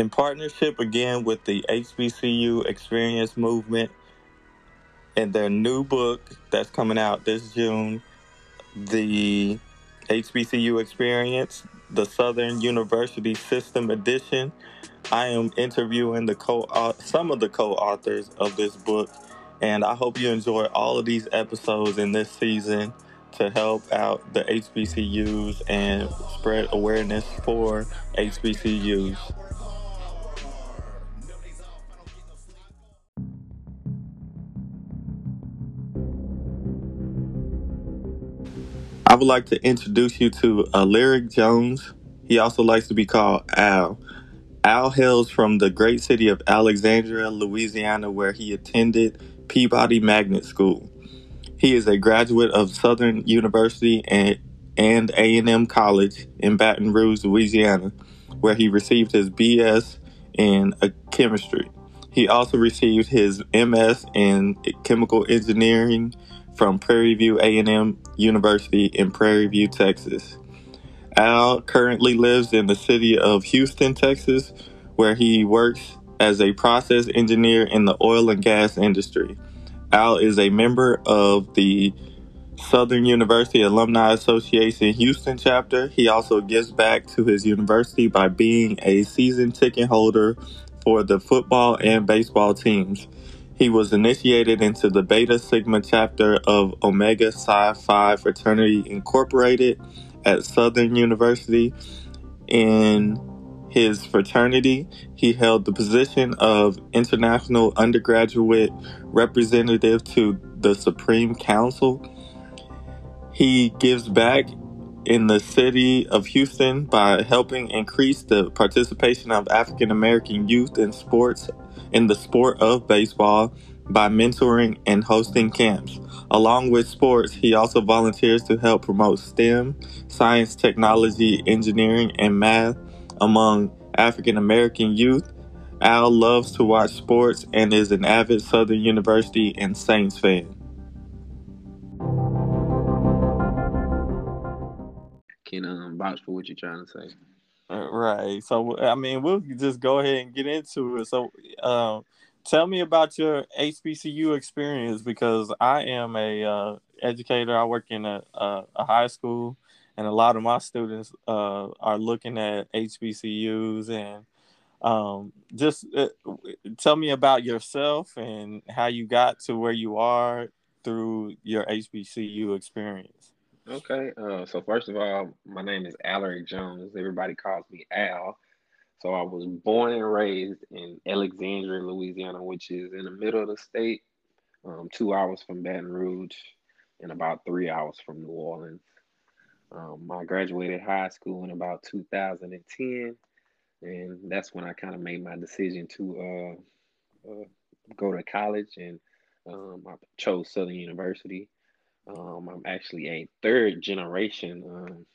In partnership again with the HBCU Experience Movement and their new book that's coming out this June, the HBCU Experience, the Southern University System Edition. I am interviewing the co uh, some of the co-authors of this book, and I hope you enjoy all of these episodes in this season to help out the HBCUs and spread awareness for HBCUs. I would like to introduce you to Alaric Jones. He also likes to be called Al. Al hails from the great city of Alexandria, Louisiana, where he attended Peabody Magnet School. He is a graduate of Southern University and, and A&M College in Baton Rouge, Louisiana, where he received his BS in uh, chemistry. He also received his MS in chemical engineering from Prairie View A&M University in Prairie View, Texas. Al currently lives in the city of Houston, Texas, where he works as a process engineer in the oil and gas industry. Al is a member of the Southern University Alumni Association Houston chapter. He also gives back to his university by being a season ticket holder for the football and baseball teams. He was initiated into the Beta Sigma chapter of Omega Psi Phi Fraternity Incorporated at Southern University. In his fraternity, he held the position of International Undergraduate Representative to the Supreme Council. He gives back in the city of Houston by helping increase the participation of African American youth in sports in the sport of baseball by mentoring and hosting camps. Along with sports, he also volunteers to help promote STEM, science, technology, engineering, and math among African American youth. Al loves to watch sports and is an avid Southern University and Saints fan. Can um vouch for what you're trying to say. Uh, right. So I mean, we'll just go ahead and get into it. So, um, tell me about your HBCU experience because I am a uh, educator. I work in a, a, a, high school, and a lot of my students uh, are looking at HBCUs. And um, just uh, tell me about yourself and how you got to where you are through your HBCU experience. Okay. Uh, so first of all, my name is Alaric Jones. Everybody calls me Al. So I was born and raised in Alexandria, Louisiana, which is in the middle of the state, um, two hours from Baton Rouge, and about three hours from New Orleans. Um, I graduated high school in about 2010, and that's when I kind of made my decision to uh, uh, go to college, and um, I chose Southern University. Um, I'm actually a third generation um,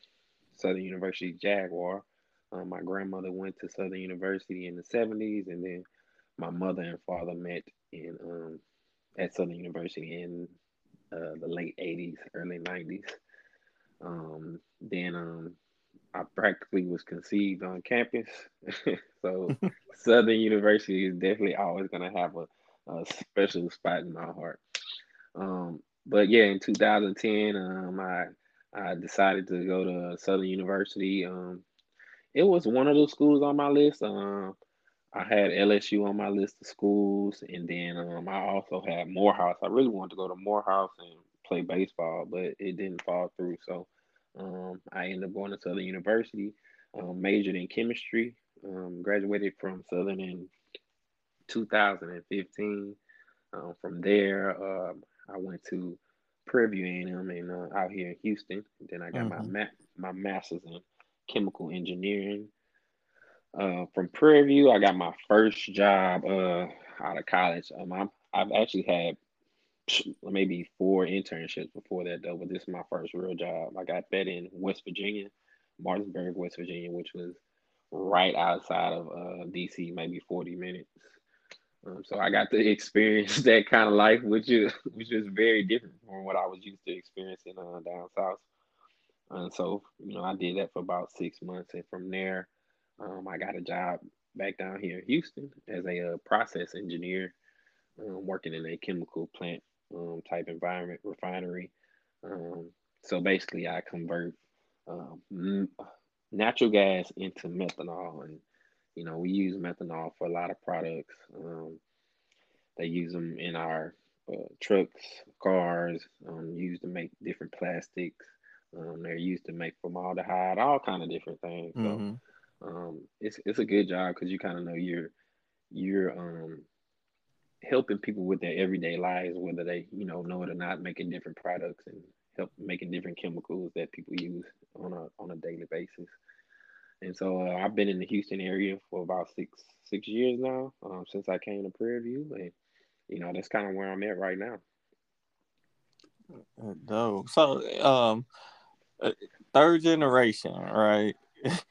Southern University Jaguar. Um, my grandmother went to Southern University in the 70s, and then my mother and father met in um, at Southern University in uh, the late 80s, early 90s. Um, then um, I practically was conceived on campus. so Southern University is definitely always going to have a, a, special spot in my heart. Um, but yeah, in 2010, um, I I decided to go to Southern University. Um, it was one of those schools on my list. Um, I had LSU on my list of schools, and then um, I also had Morehouse. I really wanted to go to Morehouse and play baseball, but it didn't fall through. So um, I ended up going to Southern University, um, majored in chemistry, um, graduated from Southern in 2015. Um, from there, uh, I went to Prairie View A&M and uh, out here in Houston. Then I got mm-hmm. my ma- my master's in chemical engineering. Uh, from Prairie View, I got my first job uh, out of college. Um, i I've actually had maybe four internships before that, though, but this is my first real job. I got that in West Virginia, Martinsburg, West Virginia, which was right outside of uh, DC, maybe 40 minutes. Um, so I got to experience that kind of life, which is which is very different from what I was used to experiencing uh, down south. And so, you know, I did that for about six months. And from there, um, I got a job back down here in Houston as a uh, process engineer, um, working in a chemical plant um, type environment, refinery. Um, so basically, I convert um, natural gas into methanol, and you know we use methanol for a lot of products. Um, they use them in our uh, trucks, cars, um, used to make different plastics. Um, they're used to make formaldehyde, all kind of different things. So mm-hmm. um, it's it's a good job because you kind of know you're you're um, helping people with their everyday lives, whether they you know know it or not, making different products and help making different chemicals that people use on a on a daily basis. And so uh, I've been in the Houston area for about six six years now, um, since I came to Prairie View, and you know that's kind of where I'm at right now. No, so um, uh, third generation, right?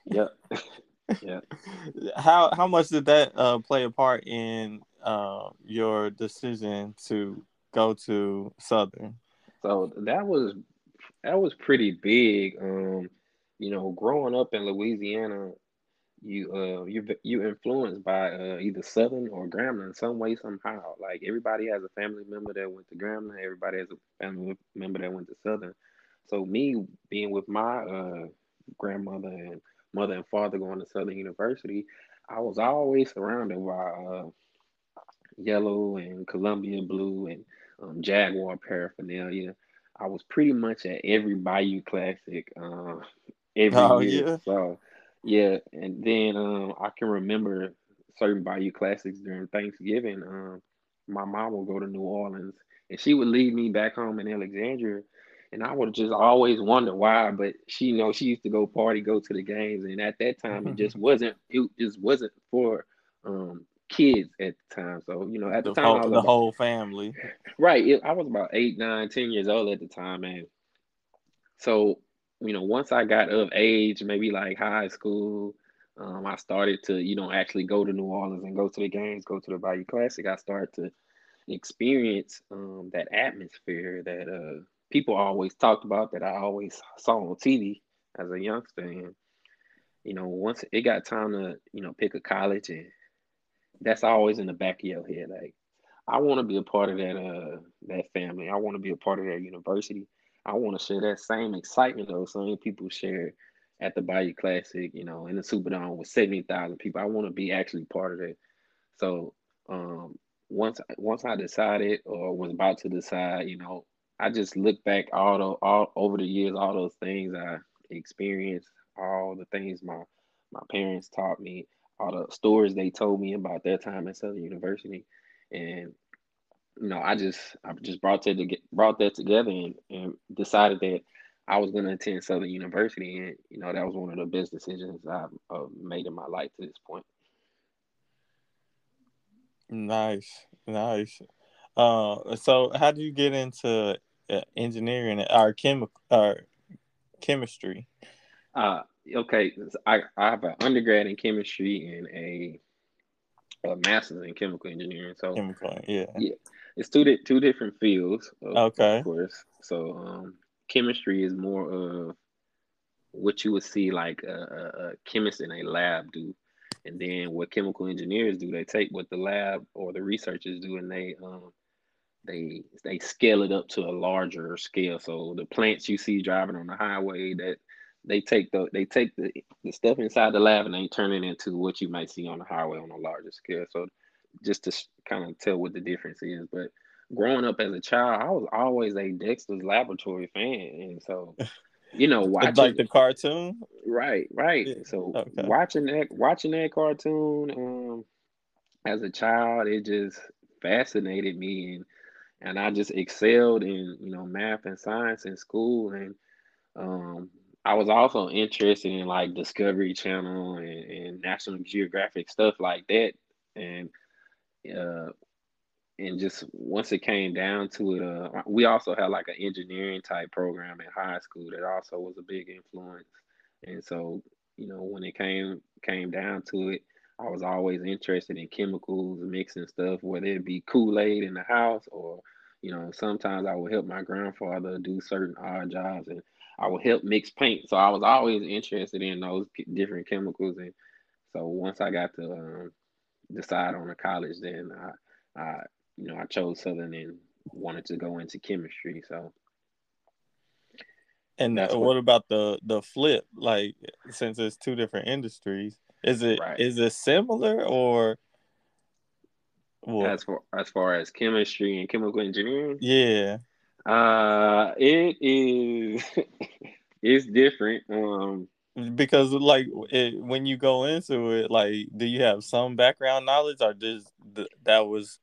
Yeah. yeah. How how much did that uh, play a part in uh, your decision to go to Southern? So that was that was pretty big. Um, you know, growing up in Louisiana, you uh you you influenced by uh either Southern or Grambling in some way somehow. Like everybody has a family member that went to Grambling, everybody has a family member that went to Southern. So me being with my uh grandmother and mother and father going to Southern University, I was always surrounded by uh yellow and Columbia blue and um, Jaguar paraphernalia. I was pretty much at every Bayou Classic uh, every oh, year. Yeah. So yeah, and then um, I can remember certain Bayou Classics during Thanksgiving. Um, my mom would go to New Orleans and she would leave me back home in Alexandria. And I would just always wonder why, but she you know she used to go party, go to the games, and at that time it just wasn't it just wasn't for um, kids at the time. So you know, at the, the time, whole, the about, whole family. Right. It, I was about eight, nine, ten years old at the time, and so you know, once I got of age, maybe like high school, um, I started to you know actually go to New Orleans and go to the games, go to the Bayou Classic. I started to experience um, that atmosphere that uh, people always talked about, that I always saw on TV as a youngster, and you know, once it got time to you know pick a college and that's always in the back of your head. Like, I want to be a part of that uh that family. I want to be a part of that university. I want to share that same excitement those same people share at the Bayou Classic, you know, in the Superdome with seventy thousand people. I want to be actually part of it. So um, once once I decided or was about to decide, you know, I just look back all the all over the years, all those things I experienced, all the things my my parents taught me, all the stories they told me about their time at Southern University, and you know, I just I just brought that to brought that together and, and decided that I was going to attend Southern University, and you know that was one of the best decisions I've uh, made in my life to this point. Nice, nice. Uh, so how do you get into uh, engineering or chemical or chemistry? Uh, okay, I, I have an undergrad in chemistry and a, a master's in chemical engineering. So chemical, yeah, yeah, it's two di- two different fields. Of, okay, of course. So um, chemistry is more of what you would see like a, a, a chemist in a lab do, and then what chemical engineers do, they take what the lab or the researchers do, and they um, they they scale it up to a larger scale. So the plants you see driving on the highway that they take the they take the, the stuff inside the lab and they turn it into what you might see on the highway on a larger scale. So just to sh- kind of tell what the difference is. But growing up as a child, I was always a Dexter's Laboratory fan, and so you know, watching like the cartoon. Right, right. So okay. watching that watching that cartoon um as a child, it just fascinated me and and I just excelled in, you know, math and science in school and um I was also interested in like Discovery Channel and, and National Geographic stuff like that, and uh, and just once it came down to it, uh, we also had like an engineering type program in high school that also was a big influence. And so, you know, when it came came down to it, I was always interested in chemicals, mixing stuff, whether it be Kool Aid in the house or, you know, sometimes I would help my grandfather do certain odd jobs and I would help mix paint. So I was always interested in those different chemicals. And So once I got to um, decide on a college, then I, I, you know, I chose Southern and wanted to go into chemistry. So. And what, what about the the flip? Like, since it's two different industries, is it right. is it similar or? Well, as far as far as chemistry and chemical engineering, yeah, uh, it is it's different. Um, because like it, when you go into it, like, do you have some background knowledge, or just that was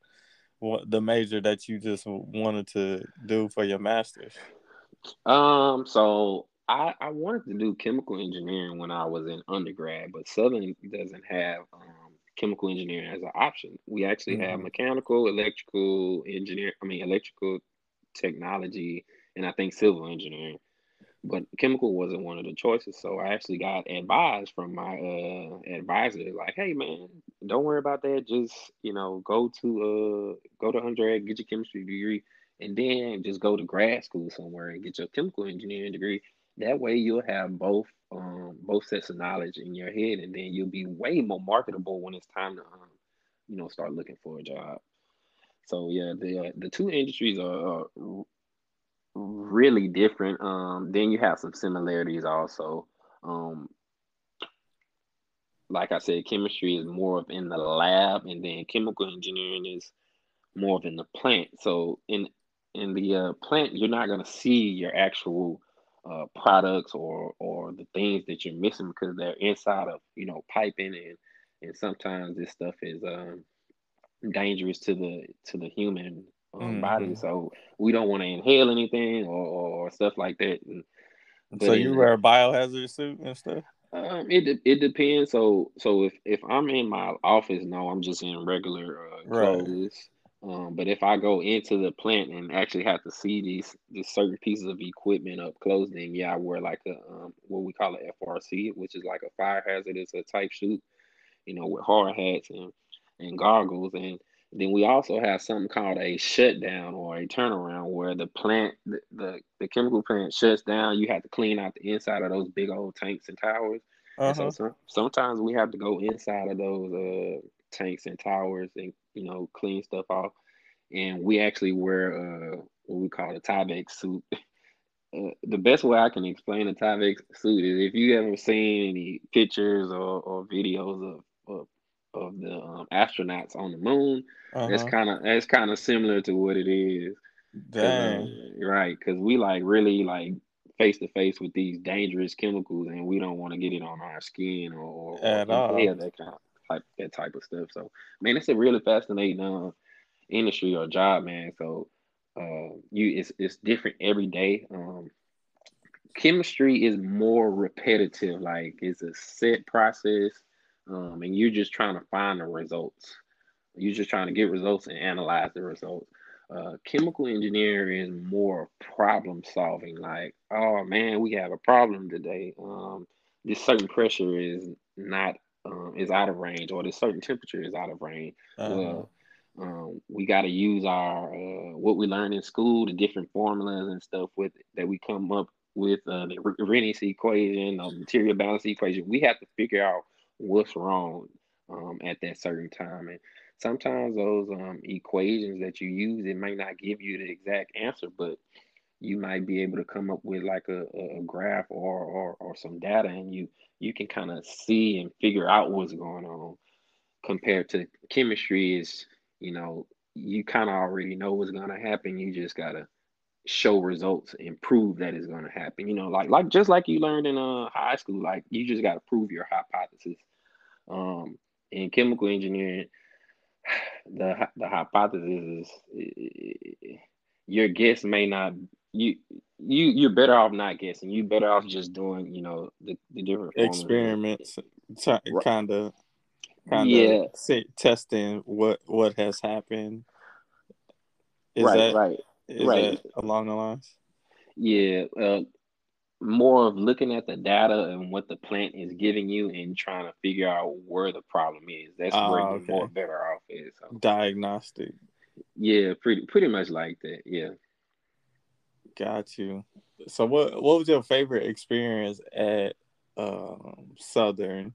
what the major that you just wanted to do for your master's? Um, so I I wanted to do chemical engineering when I was in undergrad, but Southern doesn't have um, chemical engineering as an option. We actually mm-hmm. have mechanical, electrical engineer. I mean, electrical technology, and I think civil engineering. But chemical wasn't one of the choices, so I actually got advised from my uh, advisor, like, "Hey, man, don't worry about that. Just you know, go to uh, go to undergrad, get your chemistry degree, and then just go to grad school somewhere and get your chemical engineering degree. That way, you'll have both um, both sets of knowledge in your head, and then you'll be way more marketable when it's time to um, you know start looking for a job. So yeah, the uh, the two industries are, are really different. Um, then you have some similarities also. Um, like I said, chemistry is more of in the lab, and then chemical engineering is more of in the plant. So in in the uh, plant, you're not gonna see your actual uh, products or or the things that you're missing because they're inside of you know piping and and sometimes this stuff is um, dangerous to the to the human um, mm-hmm. body. So we don't want to inhale anything or, or, stuff like that. And, so you wear a biohazard suit and stuff. Um, it it depends. So so if if I'm in my office, no, I'm just in regular uh, clothes. Right. Um, but if I go into the plant and actually have to see these these certain pieces of equipment up close, then yeah, I wear like a um, what we call a FRC, which is like a fire hazard. It's a type suit, you know, with hard hats and and goggles. And then we also have something called a shutdown or a turnaround where the plant, the, the, the chemical plant shuts down. You have to clean out the inside of those big old tanks and towers. Uh-huh. And so, uh-huh. so sometimes we have to go inside of those uh, tanks and towers and, you know, clean stuff off. And we actually wear uh, what we call a Tyvek suit. Uh, the best way I can explain a Tyvek suit is if you ever seen any pictures or, or videos of, of of the um, astronauts on the moon. Uh-huh. That's kind of that's kind of similar to what it is. Dang. Uh, right, because we like really like face to face with these dangerous chemicals, and we don't want to get it on our skin or, or at all. Yeah, that kind of type that type of stuff. So, man, it's a really fascinating uh, industry or job, man. So, uh, you it's it's different every day. Um, chemistry is more repetitive. Like it's a set process um, and you're just trying to find the results. You're just trying to get results and analyze the results. Uh, chemical engineering is more problem solving. Like, oh man, we have a problem today. Um, this certain pressure is not um, is out of range, or this certain temperature is out of range. Uh-huh. Well, um, we got to use our uh, what we learned in school, the different formulas and stuff with that we come up with uh, the Arrhenius equation, the material balance equation. We have to figure out what's wrong um, at that certain time. And sometimes those um, equations that you use, it may not give you the exact answer, but you might be able to come up with like a, a graph or, or, or some data and you you can kind of see and figure out what's going on compared to chemistry is you know you kind of already know what's going to happen you just got to show results and prove that it's going to happen you know like like just like you learned in uh high school like you just got to prove your hypothesis um, in chemical engineering, the the hypothesis is your guess may not you you you're better off not guessing. You're better off just doing you know the, the different experiments, t- kind of kind yeah. of testing what what has happened. Is right, that, right, right. along the lines? Yeah, uh, more of looking at the data and what the plant is giving you and trying to figure out where the problem is. That's where you're okay. more better off is. So. Diagnostic. Yeah, pretty pretty much like that. Yeah. Got you. So what what was your favorite experience at um, Southern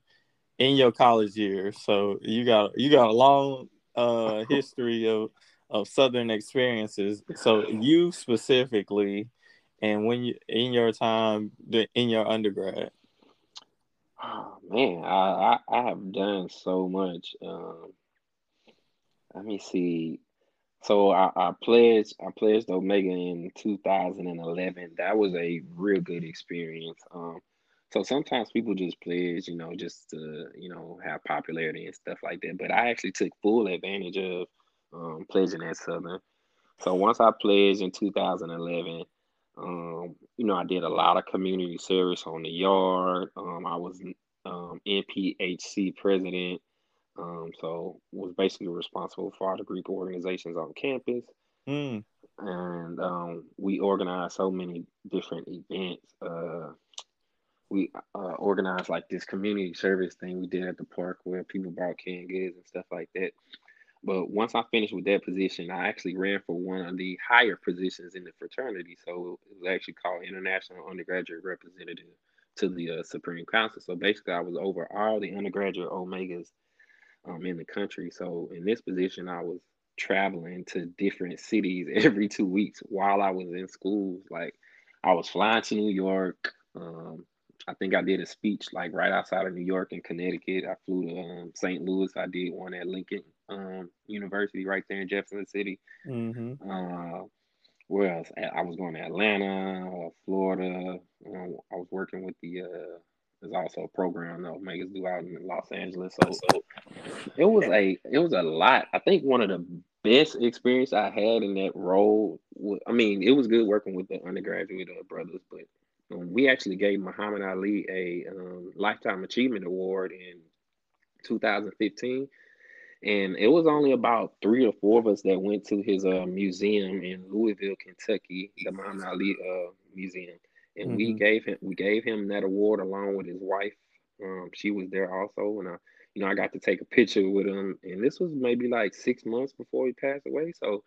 in your college years. So you got you got a long uh history of of southern experiences. So you specifically and when you in your time in your undergrad. Oh man, I, I, I have done so much. Um, let me see. So I, I pledged I pledged Omega in 2011. That was a real good experience. Um, so sometimes people just pledge, you know, just to you know have popularity and stuff like that. But I actually took full advantage of um, pledging at Southern. So once I pledged in 2011, um, you know, I did a lot of community service on the yard. Um, I was um, NPHC president, um, so was basically responsible for all the Greek organizations on campus. Mm. And um, we organized so many different events. Uh, we uh, organized like this community service thing we did at the park where people brought canned goods and stuff like that. But once I finished with that position, I actually ran for one of the higher positions in the fraternity. So it was actually called International Undergraduate Representative to the uh, Supreme Council. So basically, I was over all the undergraduate Omegas um, in the country. So in this position, I was traveling to different cities every two weeks while I was in school. Like I was flying to New York. Um, I think I did a speech like right outside of New York in Connecticut. I flew to um, St. Louis. I did one at Lincoln um, University right there in Jefferson City. Mm-hmm. Uh, where else? I was going to Atlanta, uh, Florida. Um, I was working with the. Uh, there's also a program that Omegas do out in Los Angeles. So, so it was a it was a lot. I think one of the best experience I had in that role. Was, I mean, it was good working with the undergraduate uh, brothers, but um, we actually gave Muhammad Ali a um, lifetime achievement award in 2015 and it was only about three or four of us that went to his uh, museum in Louisville, Kentucky, the Muhammad Ali uh, Museum, and mm-hmm. we gave him we gave him that award along with his wife. Um, she was there also, and I, you know, I got to take a picture with him, and this was maybe like six months before he passed away. So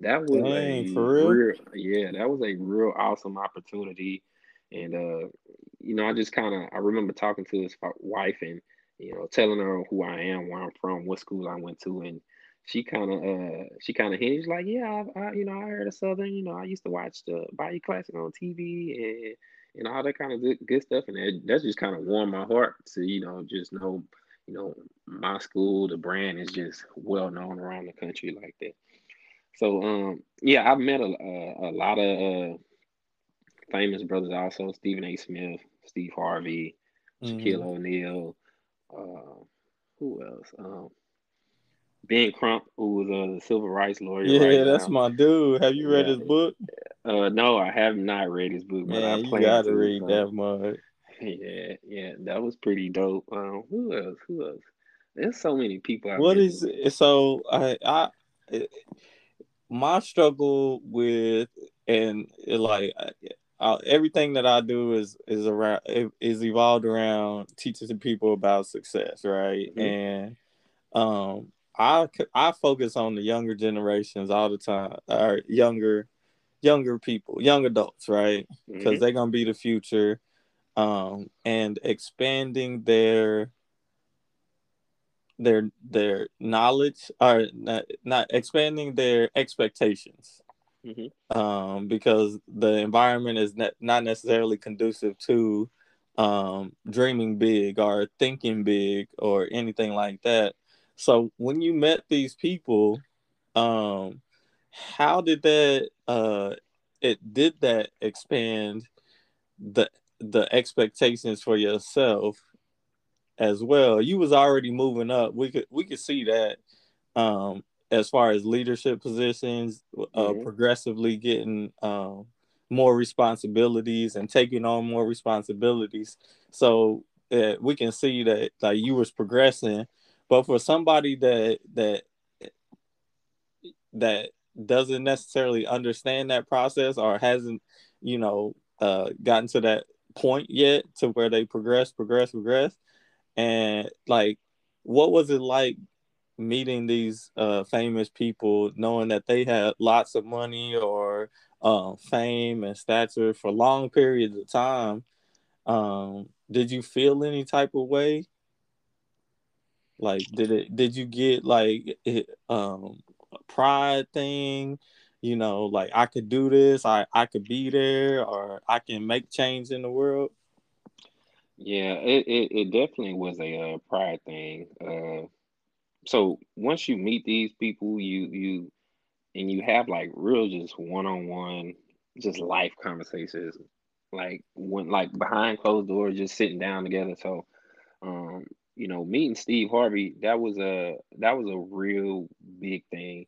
that was Dang, a for real? real, yeah, that was a real awesome opportunity, and uh, you know, I just kind of I remember talking to his wife and you know, telling her who I am, where I'm from, what school I went to, and she kind of uh she kind of hinted like, yeah, I, I, you know I heard of Southern, you know I used to watch the Bayou Classic on TV and and all that kind of good, good stuff, and that, that's just kind of warmed my heart to you know just know you know my school, the brand is just well known around the country like that. So um yeah, I've met a a, a lot of uh, famous brothers also, Stephen A. Smith, Steve Harvey, Shaquille mm-hmm. O'Neal uh, who else? Um, Ben Crump, who was a civil rights lawyer. Yeah, right that's now. my dude. Have you read yeah. his book? Uh, no, I have not read his book. Man, I you gotta to, read that much. Yeah, yeah, that was pretty dope. Um, who else? Who else? There's so many people. What is so? I I my struggle with and it, like uh, everything that I do is is around is evolved around teaching people about success, right? Mm-hmm. And um, I I focus on the younger generations all the time, or younger younger people, young adults, right? Because mm-hmm. they're gonna be the future, um, and expanding their their their knowledge or not, not expanding their expectations mm-hmm. um, because the environment is ne- not necessarily conducive to um, dreaming big or thinking big or anything like that. So when you met these people, um, how did that uh, it did that expand the the expectations for yourself as well? You was already moving up. We could we could see that um, as far as leadership positions, uh, mm-hmm. progressively getting um, more responsibilities and taking on more responsibilities. So uh, we can see that like you was progressing, but for somebody that that that doesn't necessarily understand that process or hasn't, you know, uh, gotten to that point yet to where they progress, progress, progress, and like, what was it like meeting these uh, famous people, knowing that they had lots of money or uh, fame and stature for long periods of time, um, did you feel any type of way? Like, did it? Did you get like it, um a pride thing? You know, like I could do this. I I could be there, or I can make change in the world. Yeah, it, it, it definitely was a uh, pride thing. Uh, so once you meet these people, you you and you have like real just one on one, just life conversations, like when like behind closed doors, just sitting down together. So, um, you know, meeting Steve Harvey, that was a that was a real big thing.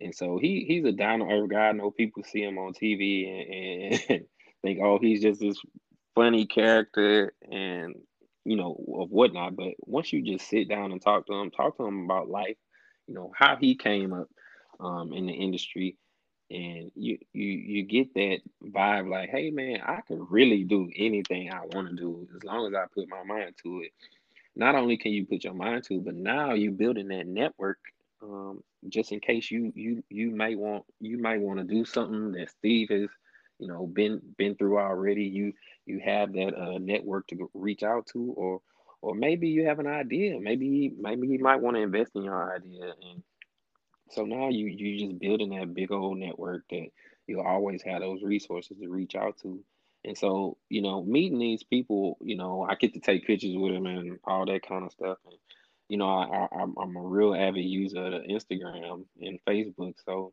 And so he he's a down to earth guy. I know people see him on TV and, and think, oh, he's just this funny character and you know of whatnot. But once you just sit down and talk to him, talk to him about life, you know how he came up um, in the industry, and you you you get that vibe like, hey man, I can really do anything I want to do as long as I put my mind to it. Not only can you put your mind to it, but now you're building that network um, just in case you you you may want you might want to do something that Steve has you know been been through already. You you have that uh, network to reach out to, or or maybe you have an idea. Maybe maybe you might want to invest in your idea, and so now you you just building that big old network that you'll always have those resources to reach out to. And so, you know, meeting these people, you know, I get to take pictures with them and all that kind of stuff. And, you know, I, I, I'm a real avid user of Instagram and Facebook. So,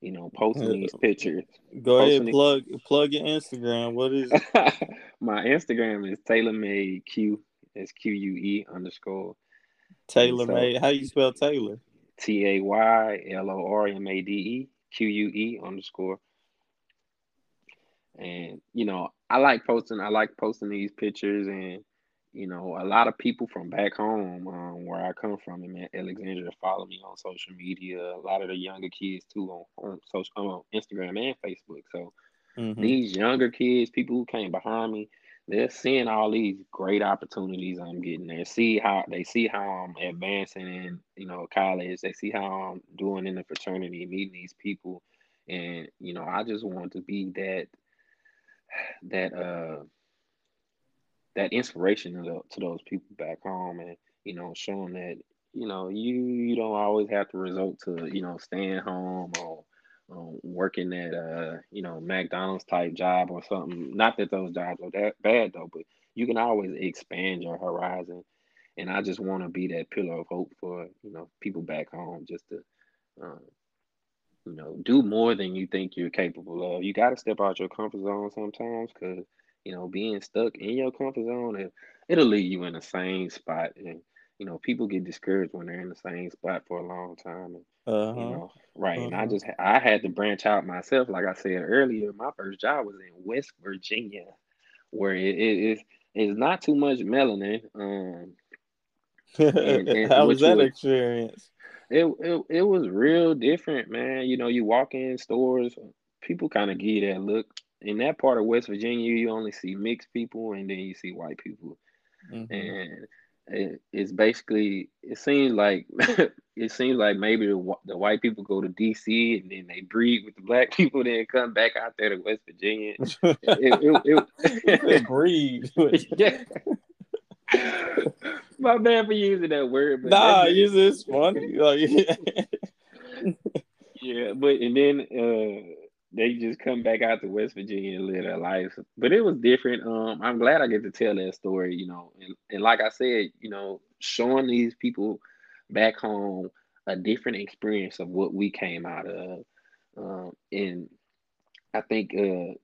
you know, posting these pictures. Go ahead, plug plug your Instagram. What is my Instagram is Taylor Made Q. It's Q U E underscore. Taylor so. How you spell Taylor? T A Y L O R M A D E Q U E underscore. And you know, I like posting. I like posting these pictures and you know, a lot of people from back home, um, where I come from in Alexandria, follow me on social media. A lot of the younger kids too on, on social, on Instagram and Facebook. So mm-hmm. these younger kids, people who came behind me, they're seeing all these great opportunities I'm getting. They see how they see how I'm advancing in, you know, college. They see how I'm doing in the fraternity, meeting these people, and you know, I just want to be that that uh that inspiration to, the, to those people back home and you know showing that you know you you don't always have to resort to you know staying home or um, working at a you know McDonald's type job or something. Not that those jobs are that bad though, but you can always expand your horizon. And I just want to be that pillar of hope for you know people back home, just to um, you know do more than you think you're capable of. You got to step out your comfort zone sometimes because you know, being stuck in your comfort zone, it, it'll leave you in the same spot. And, you know, people get discouraged when they're in the same spot for a long time. And, uh-huh. You know, right. Uh-huh. And I uh-huh. just, I had to branch out myself. Like I said earlier, my first job was in West Virginia, where it is, it's not too much melanin. Um, and, and How was that was, experience? It, it it was real different, man. You know, you walk in stores, people kind of give you that look in that part of West Virginia, you only see mixed people and then you see white people, mm-hmm. and it, it's basically it seems like it seems like maybe the, the, white people go to DC and then they breed with the black people, then come back out there to West Virginia. it, it, breed. yeah. My bad for using that word. But nah, use this funny. yeah, but and then uh they just come back out to West Virginia and live their life. But it was different. Um, I'm glad I get to tell that story, you know. And, and like I said, you know, showing these people back home a different experience of what we came out of. Um, and I think uh,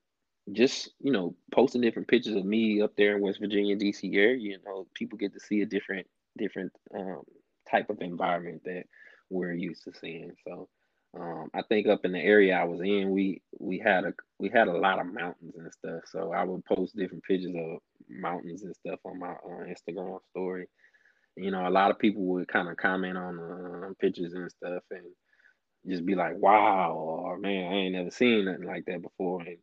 just, you know, posting different pictures of me up there in West Virginia, DC area, you know, people get to see a different, different um, type of environment that we're used to seeing. So um, I think up in the area I was in, we we had a we had a lot of mountains and stuff. So I would post different pictures of mountains and stuff on my uh, Instagram story. You know, a lot of people would kind of comment on uh, pictures and stuff and just be like, "Wow," or "Man, I ain't never seen nothing like that before." And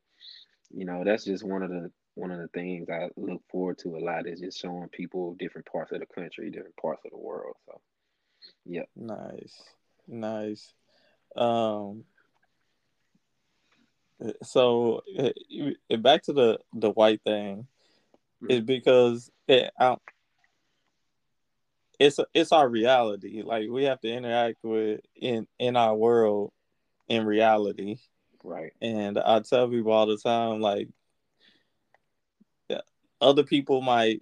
you know, that's just one of the one of the things I look forward to a lot is just showing people different parts of the country, different parts of the world. So, yeah. Nice, nice. Um, so uh, back to the the white thing is mm-hmm. because it, I, it's it's our reality. Like we have to interact with in in our world in reality. Right. And I tell people all the time, like other people might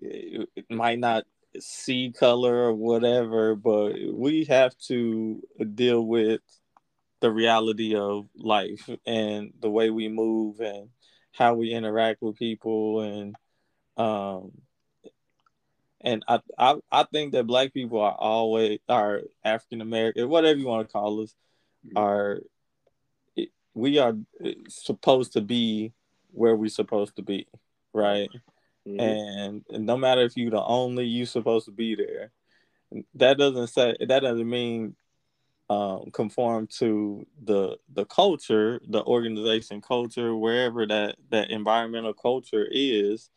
might not see color or whatever, but we have to deal with the reality of life and the way we move and how we interact with people and um and I, I I think that black people are always are African American, whatever you want to call us, are we are supposed to be where we're supposed to be, right? Mm-hmm. And, and no matter if you're the only, you're supposed to be there. That doesn't say that doesn't mean um, conform to the the culture, the organization culture, wherever that that environmental culture is.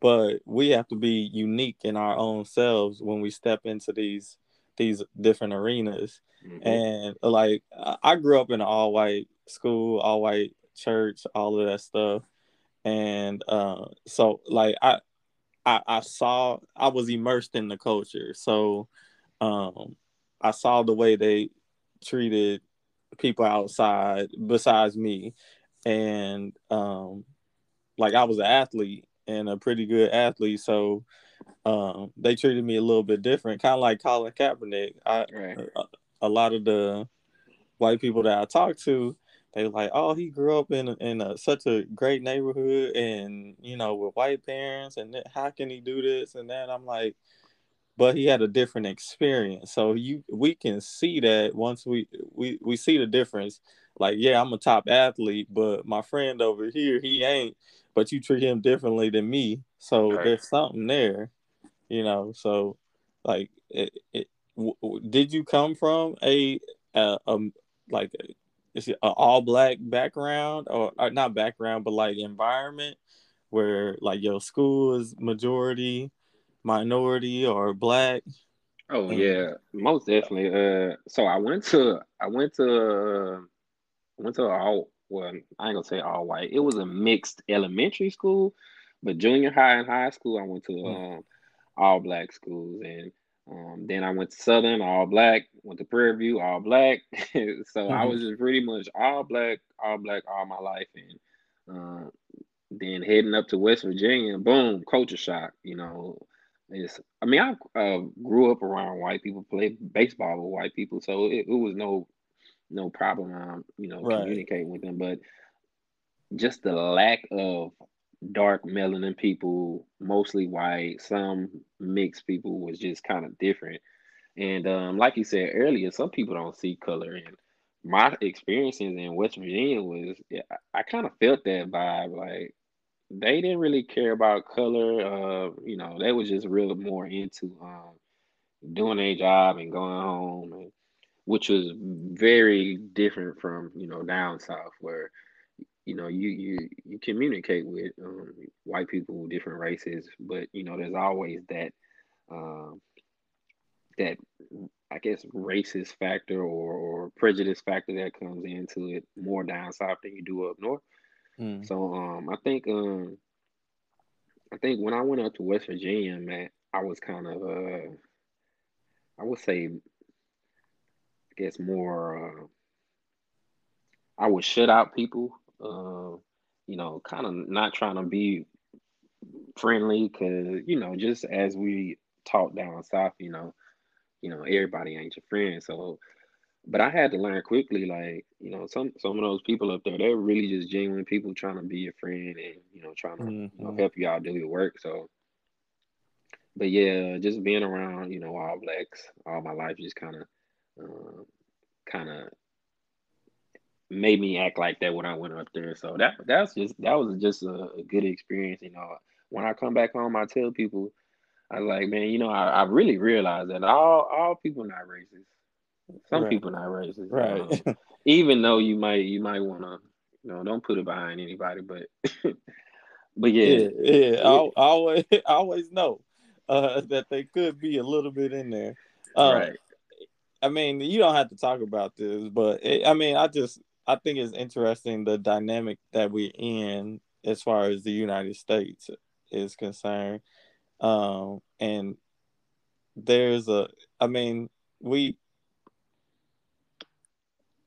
But we have to be unique in our own selves when we step into these these different arenas. Mm-hmm. and like i grew up in an all white school all white church all of that stuff. And uh, so like I, I i saw i was immersed in the culture. So um i saw the way they treated people outside besides me and um like i was an athlete and a pretty good athlete. So um, they treated me a little bit different, kind of like Colin Kaepernick. I, right. a, a, lot of the white people that I talked to, they were like, "Oh, he grew up in in a, such a great neighborhood, and you know, with white parents, and how can he do this and that?" I'm like, but he had a different experience, so you we can see that once we we we see the difference. Like, yeah, I'm a top athlete, but my friend over here, he ain't but you treat him differently than me. So right. there's something there, you know. So, like, it, it, w- did you come from a, a um like is it an all black background or, or not background, but like environment where like your school is majority minority or black? Oh yeah, most definitely. Uh, so I went to I went to uh, went to all well, I ain't gonna say all white. It was a mixed elementary school, but junior high and high school, I went to hmm. um, all black schools, and um, then I went to Southern, all black. Went to Prairie View, all black. so mm-hmm. I was just pretty much all black, all black all my life, and uh, then heading up to West Virginia, boom, culture shock. You know, it's. I mean, I uh, grew up around white people, played baseball with white people, so it, it was no no problem, um, you know, right. communicating with them. But just the lack of dark melanin people, mostly white, some mixed people was just kind of different. And um, like you said earlier, some people don't see color. And my experiences in West Virginia was, I kind of felt that vibe. Like they didn't really care about color. Uh, you know, they was just real more into um, doing their job and going home and which was very different from you know down south where you know you you you communicate with um, white people different races but you know there's always that um, that i guess racist factor or, or prejudice factor that comes into it more down south than you do up north mm. so um i think um i think when i went up to west virginia man i was kind of uh i would say I guess more uh, I would shut out people, uh, you know, kind of not trying to be friendly because, you know, just as we talk down south, you know, you know, everybody ain't your friend. So but I had to learn quickly, like, you know, some some of those people up there, they're really just genuine people trying to be your friend and, you know, trying to mm-hmm. you know, mm-hmm. help you out do your work. So but yeah, just being around, you know, all blacks all my life just kind of uh, kind of made me act like that when I went up there. So that that's just that was just a, a, good experience. You know, when I come back home, I tell people, I like, man, you know, I, I really realized that all all people not racist. Some right. people not racist, right? Um, even though you might you might want to, you know, don't put it behind anybody, but but yeah, yeah, yeah. I, always I always know uh, that they could be a little bit in there, um, right? I mean, you don't have to talk about this, but it, I mean, I just I think it's interesting the dynamic that we're in as far as the United States is concerned, um, and there's a I mean, we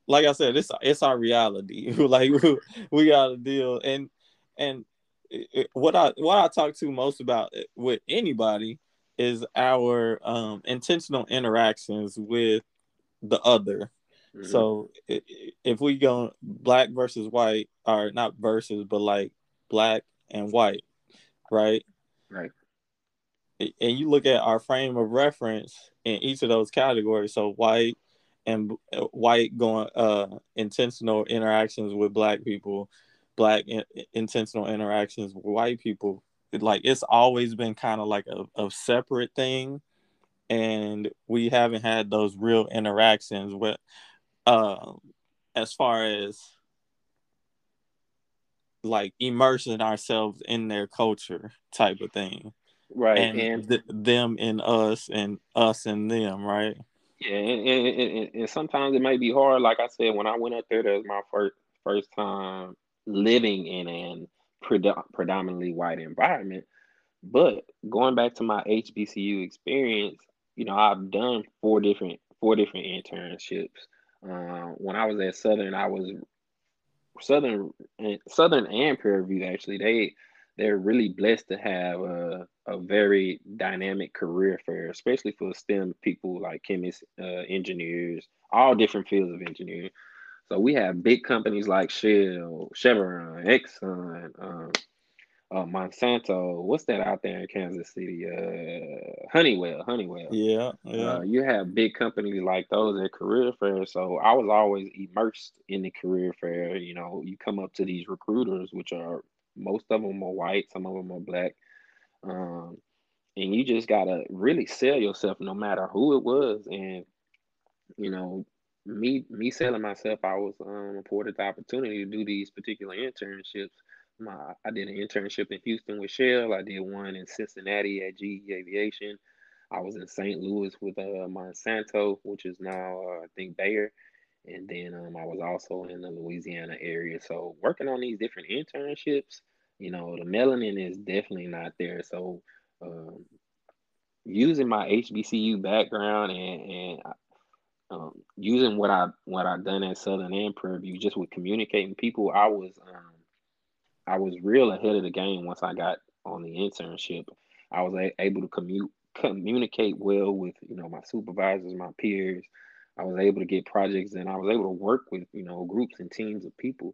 like I said, it's it's our reality. like we, we got to deal and and it, what I what I talk to most about with anybody is our um, intentional interactions with the other. Mm-hmm. So if we go black versus white, or not versus, but like black and white, right? Right. And you look at our frame of reference in each of those categories. So white and uh, white going uh intentional interactions with black people, black in, intentional interactions with white people. like it's always been kind of like a, a separate thing and we haven't had those real interactions with uh, as far as like immersing ourselves in their culture type of thing right and, and th- them and us and us and them right yeah and, and, and, and sometimes it might be hard. Like i said when i went up there that was my first first time living in an pred- predominantly white environment. But going back to my hbcu experience you know i've done four different four different internships. Uh, when i was at southern i was Southern Southern and Prairie View actually. They they're really blessed to have a, a very dynamic career fair, especially for STEM people like chemists, uh, engineers, all different fields of engineering. So we have big companies like Shell, Chevron, Exxon, um, uh, Monsanto. What's that out there in Kansas City? Uh, Honeywell, Honeywell. Yeah, yeah. Uh, you have big companies like those at career fair. So I was always immersed in the career fair. You know, you come up to these recruiters, which are most of them are white, some of them are black. Um, and you just gotta really sell yourself, no matter who it was. And you know, me me selling myself, I was um, afforded the opportunity to do these particular internships my I did an internship in Houston with Shell. I did one in Cincinnati at GE Aviation. I was in St. Louis with uh, Monsanto, which is now uh, I think Bayer, and then um, I was also in the Louisiana area. So working on these different internships, you know, the melanin is definitely not there. So um, using my HBCU background and and um, using what I what i've done at Southern and Prairie View, just with communicating people, I was um, I was real ahead of the game once I got on the internship. I was a- able to commute communicate well with you know my supervisors, my peers. I was able to get projects and I was able to work with you know groups and teams of people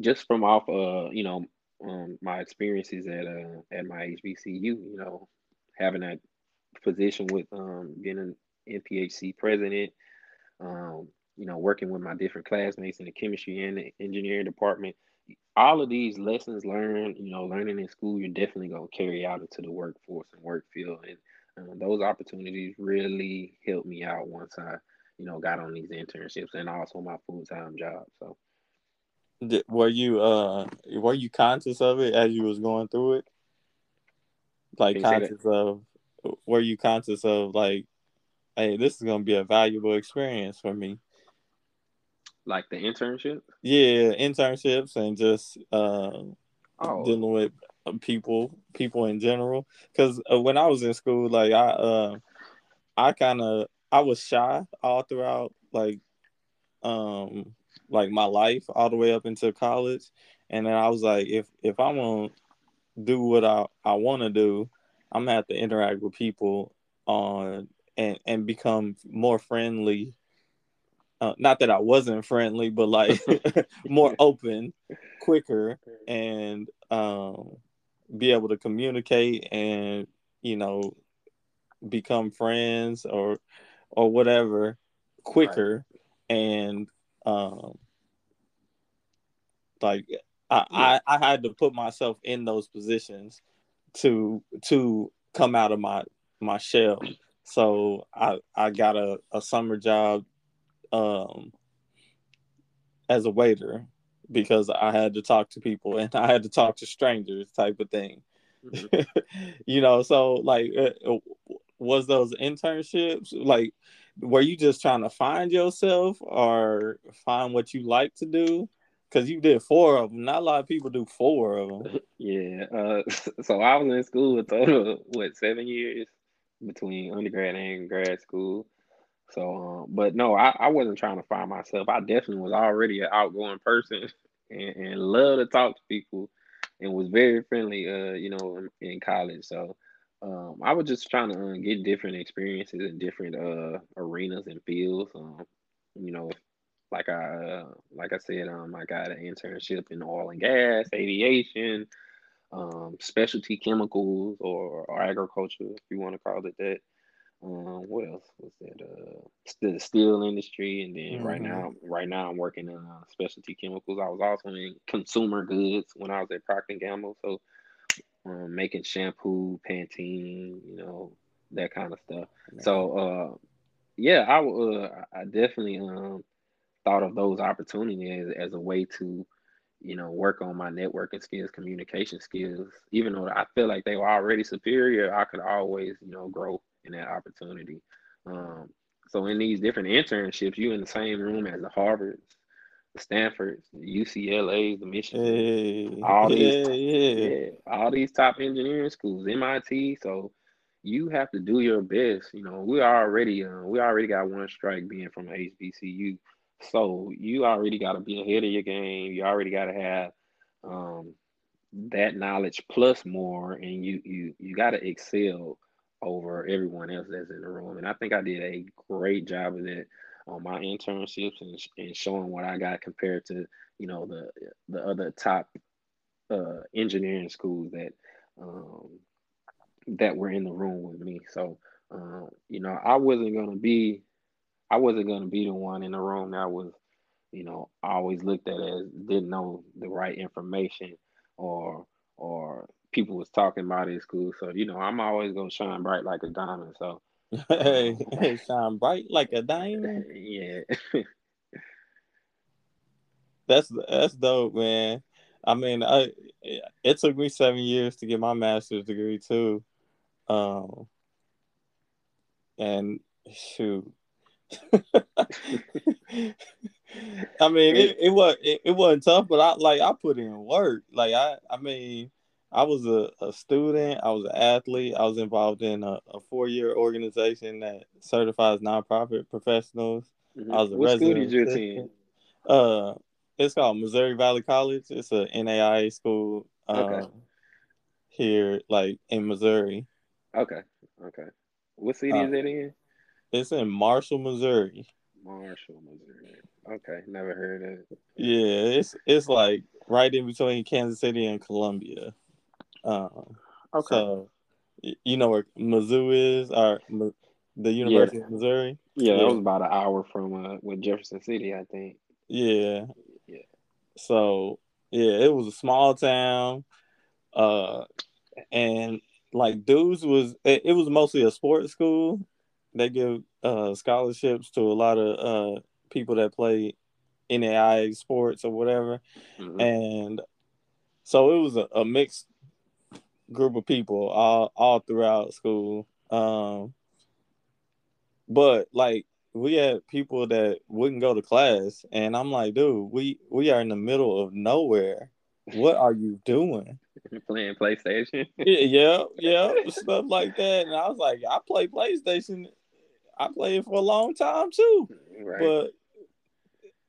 just from off uh you know um, my experiences at uh at my HBCU. You know having that position with um being an NPHC president. Um, you know, working with my different classmates in the chemistry and the engineering department, all of these lessons learned, you know, learning in school, you're definitely to carry out into the workforce and work field. And um, those opportunities really helped me out once I, you know, got on these internships and also my full time job. So, were you uh were you conscious of it as you was going through it? Like conscious of, were you conscious of like, hey, this is gonna be a valuable experience for me? Like the internship? Yeah, internships and just uh, oh. dealing with people, people in general. Because uh, when I was in school, like I, uh, I kind of I was shy all throughout, like, um, like my life all the way up into college, and then I was like, if if I'm gonna do what I I want to do, I'm gonna have to interact with people on and and become more friendly. Uh, not that I wasn't friendly, but like more open, quicker, and um, be able to communicate and you know become friends or or whatever quicker right. and um like I, yeah. I I had to put myself in those positions to to come out of my my shell. So I I got a, a summer job um, as a waiter because I had to talk to people and I had to talk to strangers type of thing. Mm-hmm. you know, so like, uh, was those internships like, were you just trying to find yourself or find what you like to do? Because you did four of them. Not a lot of people do four of them. Yeah. Uh, so I was in school a total of, what, seven years? between undergrad and grad school. So, um, but no, I, I wasn't trying to find myself. I definitely was already an outgoing person and, and love to talk to people and was very friendly, uh, you know, in, in college. So, um, I was just trying to uh, get different experiences in different uh arenas and fields. Um, you know, like I uh, like I said, um, I got an internship in oil and gas, aviation, um, specialty chemicals, or, or agriculture, if you want to call it that. Um, what else was that? Uh, the steel industry, and then mm-hmm. right now, right now I'm working in uh, specialty chemicals. I was also in consumer goods when I was at Procter Gamble, so um, making shampoo, Pantene, you know, that kind of stuff. So, uh, yeah, I uh, I definitely um thought of those opportunities as, as a way to, you know, work on my networking skills, communication skills. Even though I feel like they were already superior, I could always, you know, grow in that opportunity. Um, so in these different internships, you in the same room as the Harvards, the Stanfords, the UCLA's, the Michigan, hey, all these, yeah, yeah. yeah, all these top engineering schools, MIT. So you have to do your best. You know, we already, uh, we already got one strike being from HBCU. So you already got to be ahead of your game. You already got to have um, that knowledge plus more, and you you you got to excel over everyone else that's in the room. And I think I did a great job of that on my internships and, and showing what I got compared to you know the the other top uh, engineering schools that um, that were in the room with me. So uh, you know I wasn't gonna be I wasn't gonna be the one in the room that was you know always looked at as didn't know the right information or or people was talking about it in school. So you know I'm always gonna shine bright like a diamond. So Hey, shine bright like a diamond. Yeah. that's that's dope, man. I mean, I it took me seven years to get my master's degree too, um, and shoot. I mean, it, it was it, it wasn't tough, but I like I put in work. Like I, I mean, I was a, a student. I was an athlete. I was involved in a, a four year organization that certifies nonprofit professionals. Mm-hmm. I was a what resident. School did you attend? Uh, it's called Missouri Valley College. It's a NAIA school. Um, okay. Here, like in Missouri. Okay. Okay. What city uh, is it in? It's in Marshall, Missouri. Marshall, Missouri. Okay, never heard of it. Yeah, it's it's like right in between Kansas City and Columbia. Um, okay. So, you know where Mizzou is, or the University yeah. of Missouri? Yeah, that was about an hour from uh, with Jefferson City, I think. Yeah. Yeah. So yeah, it was a small town, uh, and like dudes was it, it was mostly a sports school. They give uh, scholarships to a lot of uh, people that play NAIA sports or whatever, mm-hmm. and so it was a, a mixed group of people all all throughout school. Um, but like we had people that wouldn't go to class, and I'm like, dude, we we are in the middle of nowhere. What are you doing? Playing PlayStation. yeah, yeah, stuff like that. And I was like, I play PlayStation. I played for a long time too, right. but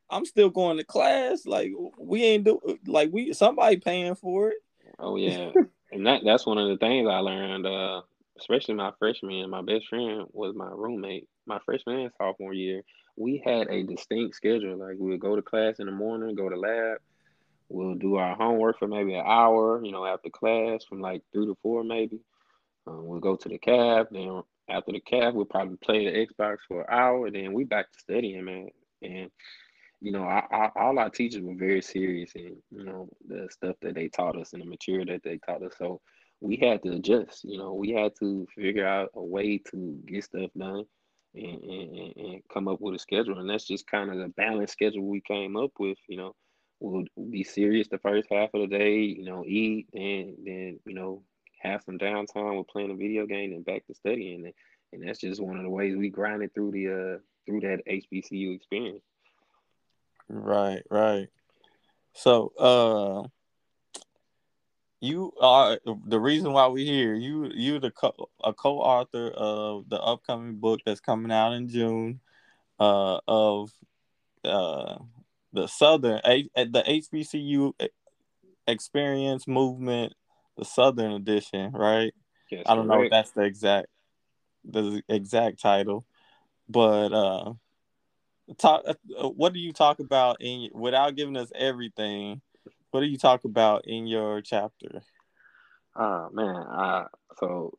I'm still going to class. Like we ain't do like we somebody paying for it. Oh yeah, and that that's one of the things I learned. Uh, especially my freshman my best friend was my roommate. My freshman and sophomore year, we had a distinct schedule. Like we would go to class in the morning, go to lab. We'll do our homework for maybe an hour, you know, after class from like three to four, maybe. Um, we'll go to the cab. Then after the cab, we'll probably play the Xbox for an hour. and Then we back to studying, man. And you know, I, I, all our teachers were very serious in, you know, the stuff that they taught us and the material that they taught us. So we had to adjust, you know, we had to figure out a way to get stuff done and, and, and come up with a schedule. And that's just kind of the balanced schedule we came up with, you know, we'll be serious the first half of the day, you know, eat and then, you know, have some downtime with playing a video game and back to studying. And, and that's just one of the ways we grinded through the, uh, through that HBCU experience. Right, right. So, uh, you are the reason why we're here. You you the co- a co-author of the upcoming book that's coming out in June uh, of uh, the Southern a, the HBCU experience movement, the Southern edition, right? Yes, I don't correct. know if that's the exact the exact title, but uh, talk. Uh, what do you talk about in without giving us everything? What do you talk about in your chapter? Uh man, I so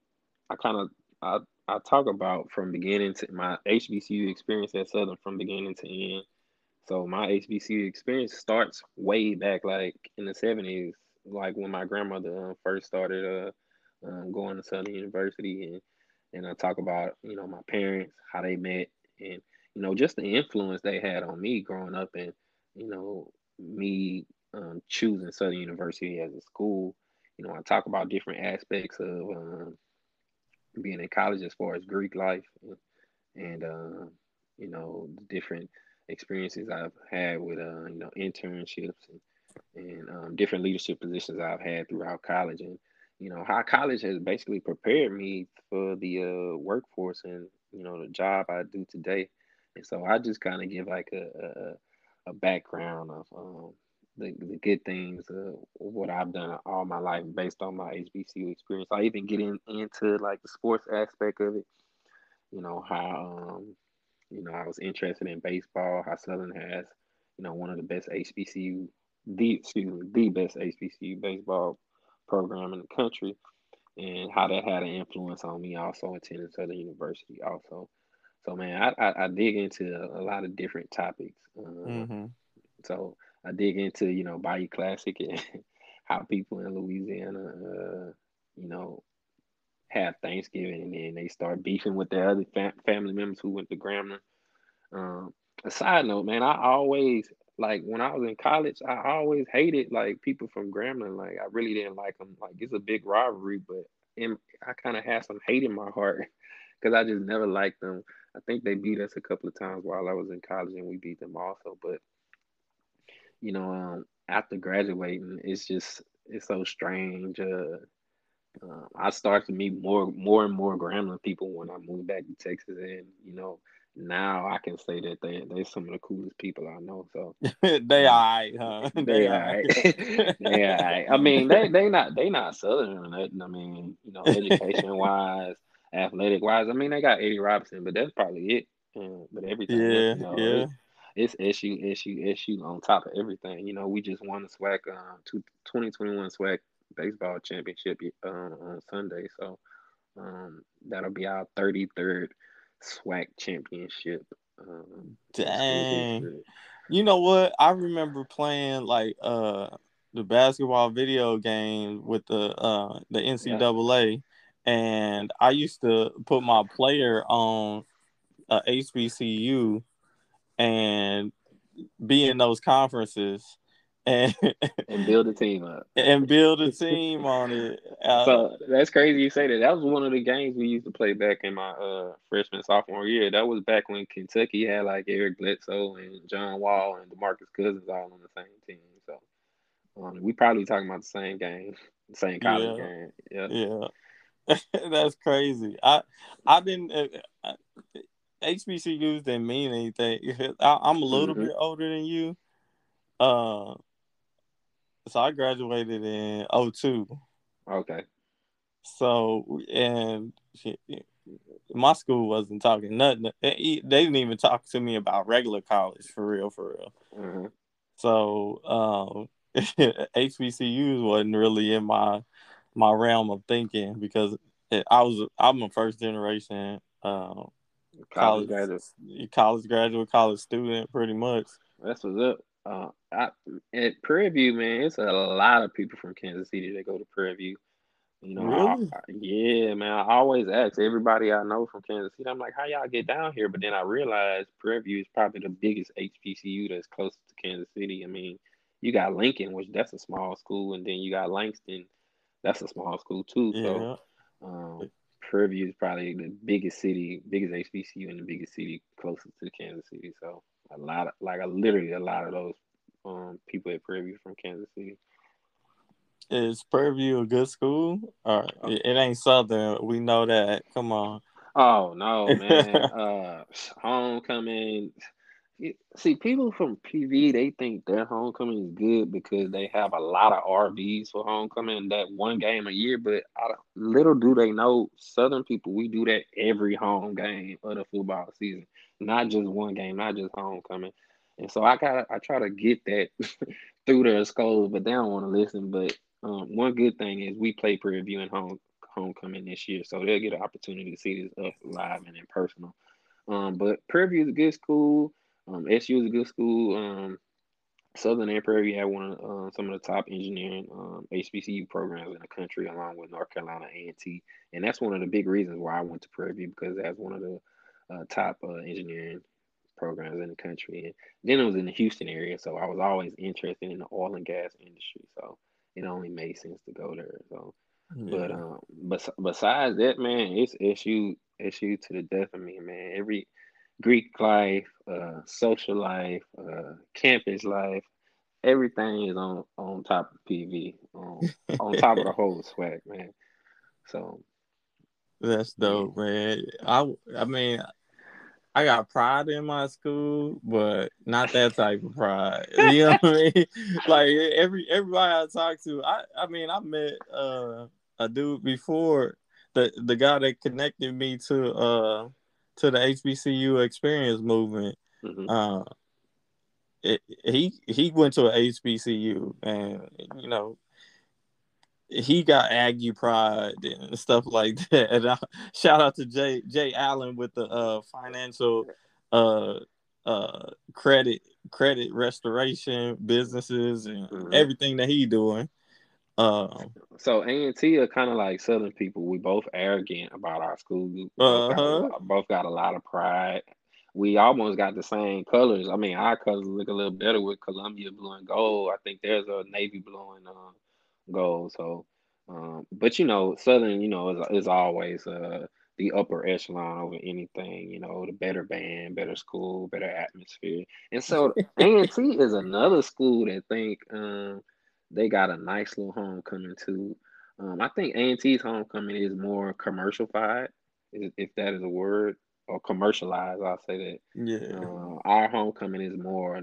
I kind of I I talk about from beginning to my HBCU experience at Southern from beginning to end. So my HBCU experience starts way back, like in the seventies, like when my grandmother uh, first started uh, um, going to Southern University, and and I talk about you know my parents, how they met, and you know just the influence they had on me growing up, and you know me um, choosing Southern University as a school. You know, I talk about different aspects of um, being in college as far as Greek life and, and uh, you know, the different experiences I've had with, uh, you know, internships and, and um, different leadership positions I've had throughout college. And, you know, how college has basically prepared me for the uh, workforce and, you know, the job I do today. And so I just kind of give like a, a, a background of um, the, the good things of what I've done all my life based on my HBCU experience. I even get in, into like the sports aspect of it. You know how um, you know I was interested in baseball. How Southern has you know one of the best HBCU the excuse me the best HBCU baseball program in the country, and how that had an influence on me. Also attending Southern University. Also, so man, I I, I dig into a, lot of different topics. Uh, mm-hmm. So I dig into you know Bayou Classic and how people in Louisiana, uh, you know, have Thanksgiving and then they start beefing with their other fam- family members who went to Grambling. Um, a side note, man, I always like when I was in college, I always hated like people from Grambling. Like I really didn't like them. Like it's a big rivalry, but in, I kind of had some hate in my heart because I just never liked them. I think they beat us a couple of times while I was in college, and we beat them also. But you know, um, after graduating, it's just it's so strange. Uh, uh, I start to meet more more and more Grambling people when I moved back to Texas, and you know, now I can say that they they're some of the coolest people I know. So they are, alright, huh? They, they alright. they alright. I mean, they they not they not southern or nothing. I mean, you know, education wise, athletic wise. I mean, they got Eddie Robinson, but that's probably it. But everything, yeah, you know, yeah it's SU, SU, SU on top of everything. You know, we just won the SWAC uh, 2021 SWAC baseball championship um, on Sunday, so um, that'll be our 33rd SWAC championship. Um, Dang. You know what? I remember playing like uh the basketball video game with the uh the NCAA, yeah. and I used to put my player on a HBCU and be in those conferences and and build a team up and build a team on it. Uh, so that's crazy you say that. That was one of the games we used to play back in my uh, freshman sophomore year. That was back when Kentucky had like Eric Bledsoe and John Wall and DeMarcus Cousins all on the same team. So um, we probably talking about the same game, same college yeah. game. Yeah, yeah. that's crazy. I I've been. Uh, HBCUs didn't mean anything. I, am a little mm-hmm. bit older than you. Uh, so I graduated in 02. Okay. So and my school wasn't talking nothing. They didn't even talk to me about regular college for real, for real. Mm-hmm. So um, HBCUs wasn't really in my my realm of thinking because I was I'm a first generation um, college, college graduate, college graduate, college student, pretty much. That's what's up. Uh, I, at Prairie View, man, it's a lot of people from Kansas City that go to Prairie View. You know, really? I, yeah, man. I always ask everybody I know from Kansas City. I'm like, how y'all get down here? But then I realized Prairie View is probably the biggest HBCU that's close to Kansas City. I mean, you got Lincoln, which that's a small school, and then you got Langston, that's a small school too. Yeah. So, um, Prairie View is probably the biggest city, biggest HBCU and the biggest city closest to Kansas City. So a lot of like a, literally a lot of those um, people at Prairie View from Kansas City. Is Prairie View a good school? Or Oh. it, ain't Southern. We know that. Come on. Oh no, man! uh, homecoming. See, people from PV they think their homecoming is good because they have a lot of RVs for homecoming, that one game a year. But little do they know, Southern people we do that every home game of the football season, not just one game, not just homecoming. And so I got I try to get that through their skulls, but they don't want to listen. But um, one good thing is we play Prairie View and home homecoming this year, so they'll get an opportunity to see this up live and in person. Um, but Prairie View is a good school. Um, SU is a good school. Um, Southern and Prairie View have one of uh, some of the top engineering um, HBCU programs in the country, along with North Carolina A&T, and that's one of the big reasons why I went to Prairie View because it has one of the uh, top uh, engineering programs in the country. And then it was in the Houston area, so I was always interested in the oil and gas industry. So it only made sense to go there. So but um, bes- besides that, man, it's SU SU to the death of me, man. Every Greek life, uh, social life, uh, campus life, everything is on on top of PV, on on top of the whole SWAC, man. So That's dope, man. I I mean, I got pride in my school, but not that type of pride. You know what I mean? Like every everybody I talk to, I I mean, I met uh a dude before the the guy that connected me to uh to the HBCU experience movement. hmm Uh, it, he he went to a HBCU, and you know he got Aggie pride and stuff like that. And I, shout out to Jay Jay Allen with the uh, financial uh, uh, credit credit restoration businesses and hmm everything that he doing. Um, So A and T are kind of like Southern people. We both arrogant about our school. We both uh got a huh. lot, both got a lot of pride. We almost got the same colors. I mean, our colors look a little better with Columbia blue and gold. I think there's a navy blue and uh, gold. So, um, but you know, Southern, you know, is is always uh the upper echelon over anything. You know, the better band, better school, better atmosphere. And so A and T is another school that think um they got a nice little homecoming too. Um, I think A&T's homecoming is more commercialified, if if that is a word, or commercialized. I'll say that. Yeah. Uh, our homecoming is more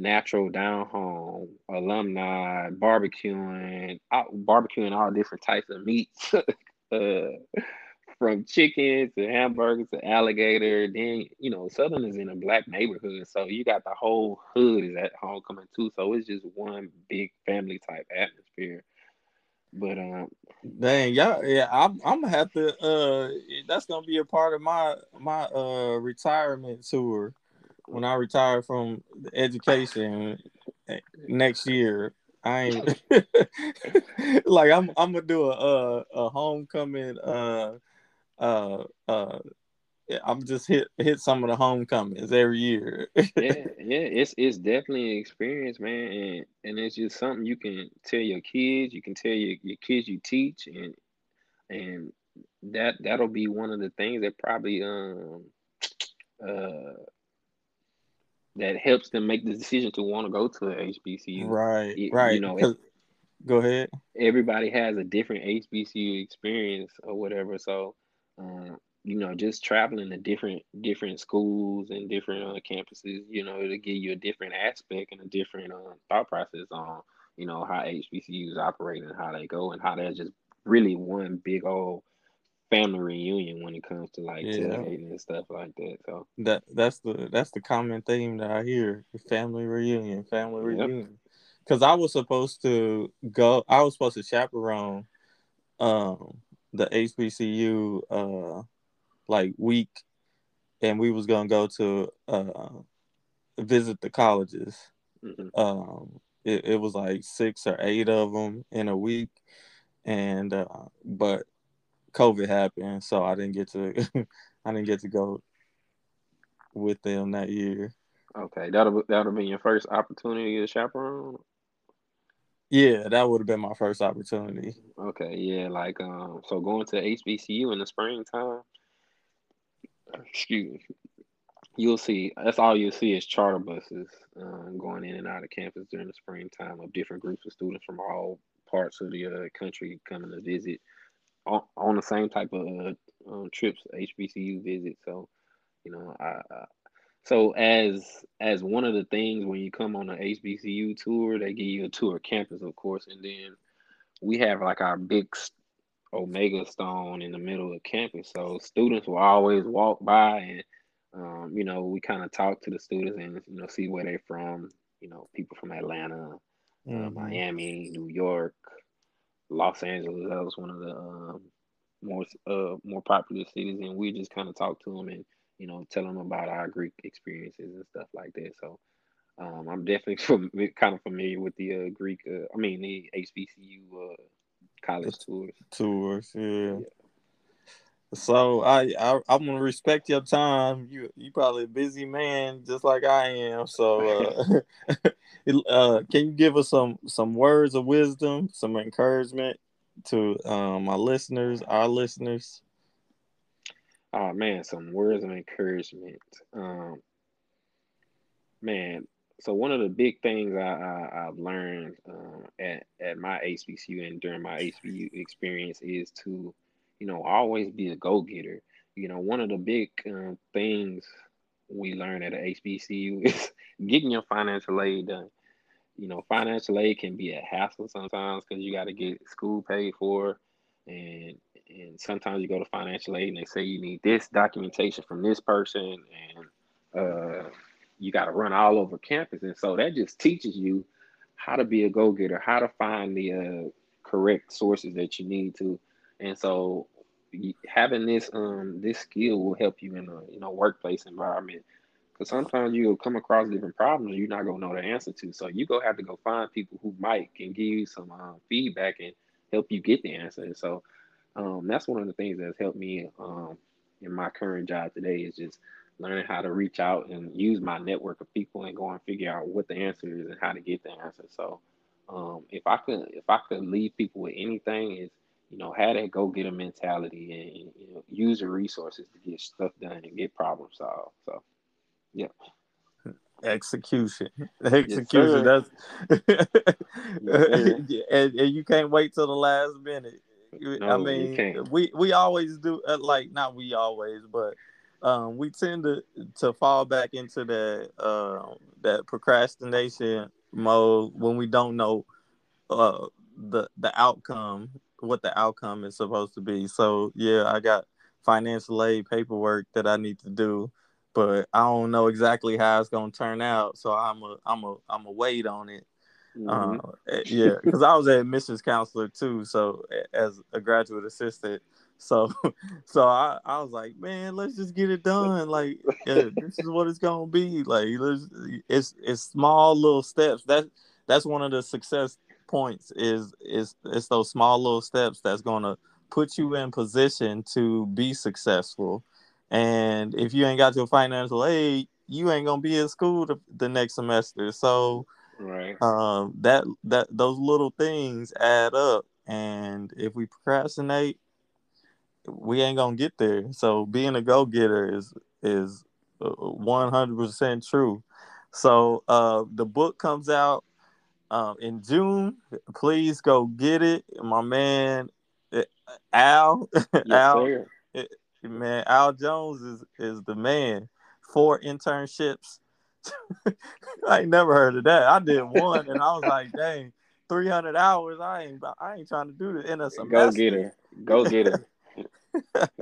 natural, down home, alumni, barbecuing, out, barbecuing all different types of meats, uh, from chicken to hamburgers to alligator. Then you know, Southern is in a black neighborhood, so you got the whole hood is at homecoming too. So it's just one big family type atmosphere. But um, Dang, y'all, yeah, I'm, I'm gonna have to. Uh, that's gonna be a part of my my uh retirement tour when I retire from education eh, next year. I ain't like I'm. I'm gonna do a a, a homecoming. Uh, uh, uh. I'm just hit hit some of the homecomings every year. yeah, yeah, it's it's definitely an experience, man, and and it's just something you can tell your kids, you can tell your, your kids you teach, and and that that'll be one of the things that probably um uh that helps them make the decision to want to go to a HBCU. right, You, you know, Cause go ahead. everybody has a different HBCU experience or whatever. So, um, you know, just traveling to different different schools and different uh, campuses, you know, it'll give you a different aspect and a different uh, thought process on, you know, how HBCUs operate and how they go and how they're just really one big old family reunion when it comes to like Yeah. tailgating and stuff like that. So, That that's the that's the common theme that I hear. Family reunion, family yep. reunion. Because I was supposed to go. I was supposed to chaperone um the HBCU uh like week, and we was gonna go to uh visit the colleges. hmm Um, it, it was like six or eight of them in a week, and uh, but COVID happened, so I didn't get to I didn't get to go with them that year. Okay, that'll that'll be your first opportunity to chaperone. Yeah, that would have been my first opportunity. Okay, yeah, like um, so going to HBCU in the springtime, excuse me, you'll see that's all you'll see is charter buses um, going in and out of campus during the springtime of different groups of students from all parts of the uh, country coming to visit on, on the same type of uh, um, trips HBCU visit. So, you know, I, I so as as one of the things when you come on an HBCU tour, they give you a tour of campus, of course, and then we have like our big Omega Stone in the middle of campus. So students will always walk by and um, you know, we kind of talk to the students and you know see where they're from. You know, people from Atlanta, uh, mm-hmm. uh, Miami, New York, Los Angeles. That was one of the um, more uh, more popular cities, and we just kind of talk to them and you know tell them about our Greek experiences and stuff like that. So um, I'm definitely from, kind of familiar with the uh, Greek. Uh, I mean the HBCU uh, college tours. Tours, yeah. yeah. So I I I'm gonna respect your time. You you probably a busy man just like I am. So uh, uh, can you give us some some words of wisdom, some encouragement to um, my listeners, our listeners? Oh man, some words of encouragement. Um, man, so one of the big things I, I have learned uh, at at my HBCU and during my HBCU experience is to you know, always be a go getter. You know, one of the big uh, things we learn at a HBCU is getting your financial aid done. You know, financial aid can be a hassle sometimes because you got to get school paid for, and and sometimes you go to financial aid and they say you need this documentation from this person, and uh, you got to run all over campus, and so that just teaches you how to be a go getter, how to find the uh, correct sources that you need to and so having this um this skill will help you in a you know workplace environment. Because sometimes you'll come across different problems you're not gonna know the answer to. So you go have to go find people who might can give you some um, feedback and help you get the answer. And so um, that's one of the things that's helped me um, in my current job today is just learning how to reach out and use my network of people and go and figure out what the answer is and how to get the answer. So um, if i could if i could leave people with anything is you know, have that go get a mentality and you know, use your resources to get stuff done and get problems solved. So, yeah. Execution, execution. Yes, that's yes, and, and you can't wait till the last minute. No, I mean, we we always do uh, like not we always, but um, we tend to to fall back into that uh, that procrastination mode when we don't know uh, the the outcome what the outcome is supposed to be. So yeah, I got financial aid paperwork that I need to do, but I don't know exactly how it's gonna turn out. So I'm a I'm a I'm a wait on it. Mm-hmm. Uh, yeah, because I was an admissions counselor too, so as a graduate assistant. So, so I, I was like, man, let's just get it done. Like, yeah, this is what it's gonna be. Like, it's it's small little steps. That that's one of the success points is is it's those small little steps that's going to put you in position to be successful. And if you ain't got your financial aid, you ain't gonna be in school the, the next semester. So, right, um, that that those little things add up, and if we procrastinate, we ain't gonna get there. So, being a go getter is is uh, one hundred percent true. So, uh, the book comes out um, in June. Please go get it, my man. Eh, Al, yes, Al, it, eh, man, Al Jones is is the man. Four internships. I ain't never heard of that. I did one, and I was like, dang, three hundred hours. I ain't, I ain't trying to do this in a semester. Go get her. Go get her.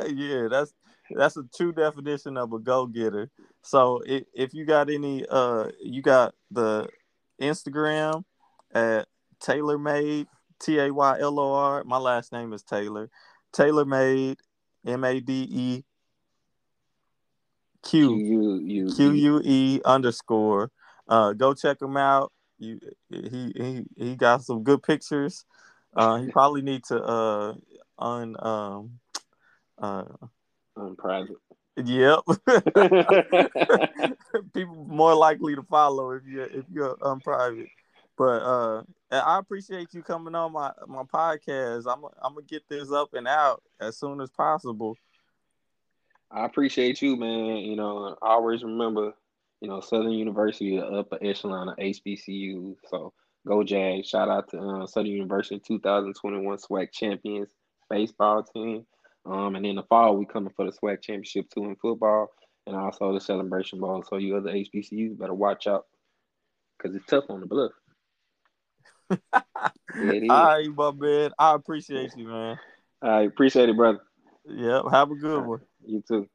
yeah, that's that's a true definition of a go getter. So if, if you got any, uh, you got the Instagram at Taylor Made, T A Y L O R. My last name is Taylor. Taylor Made, M A D E Q Q U E underscore. Uh, go check him out. You, he he he got some good pictures. Uh, he probably need to uh un um uh on private. Yep. People more likely to follow if you if you're unprivate. But uh, I appreciate you coming on my my podcast. I'm I'm gonna get this up and out as soon as possible. I appreciate you, man. You know, I always remember, you know, Southern University, the upper echelon of HBCU. So Go Jags. Shout out to uh, Southern University 2021 SWAC champions baseball team. Um, and in the fall, we coming for the SWAC championship too in football and also the Celebration Bowl. So you other HBCUs better watch out because it's tough on the bluff. Yeah, All right, my man. I appreciate you, man. I appreciate it, brother. Yep. Have a good one. You too.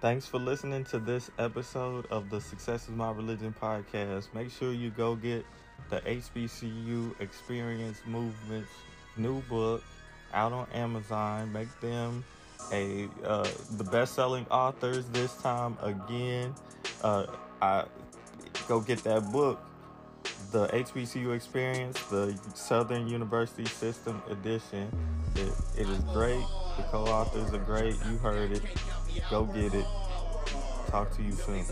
Thanks for listening to this episode of the Success is My Religion podcast. Make sure you go get the HBCU Experience Movement's new book out on Amazon. Make them a uh, the best-selling authors this time again. Uh, I go get that book, the HBCU Experience, the Southern University System Edition. It, it is great. The co-authors are great. You heard it. Go get it. Talk to you soon.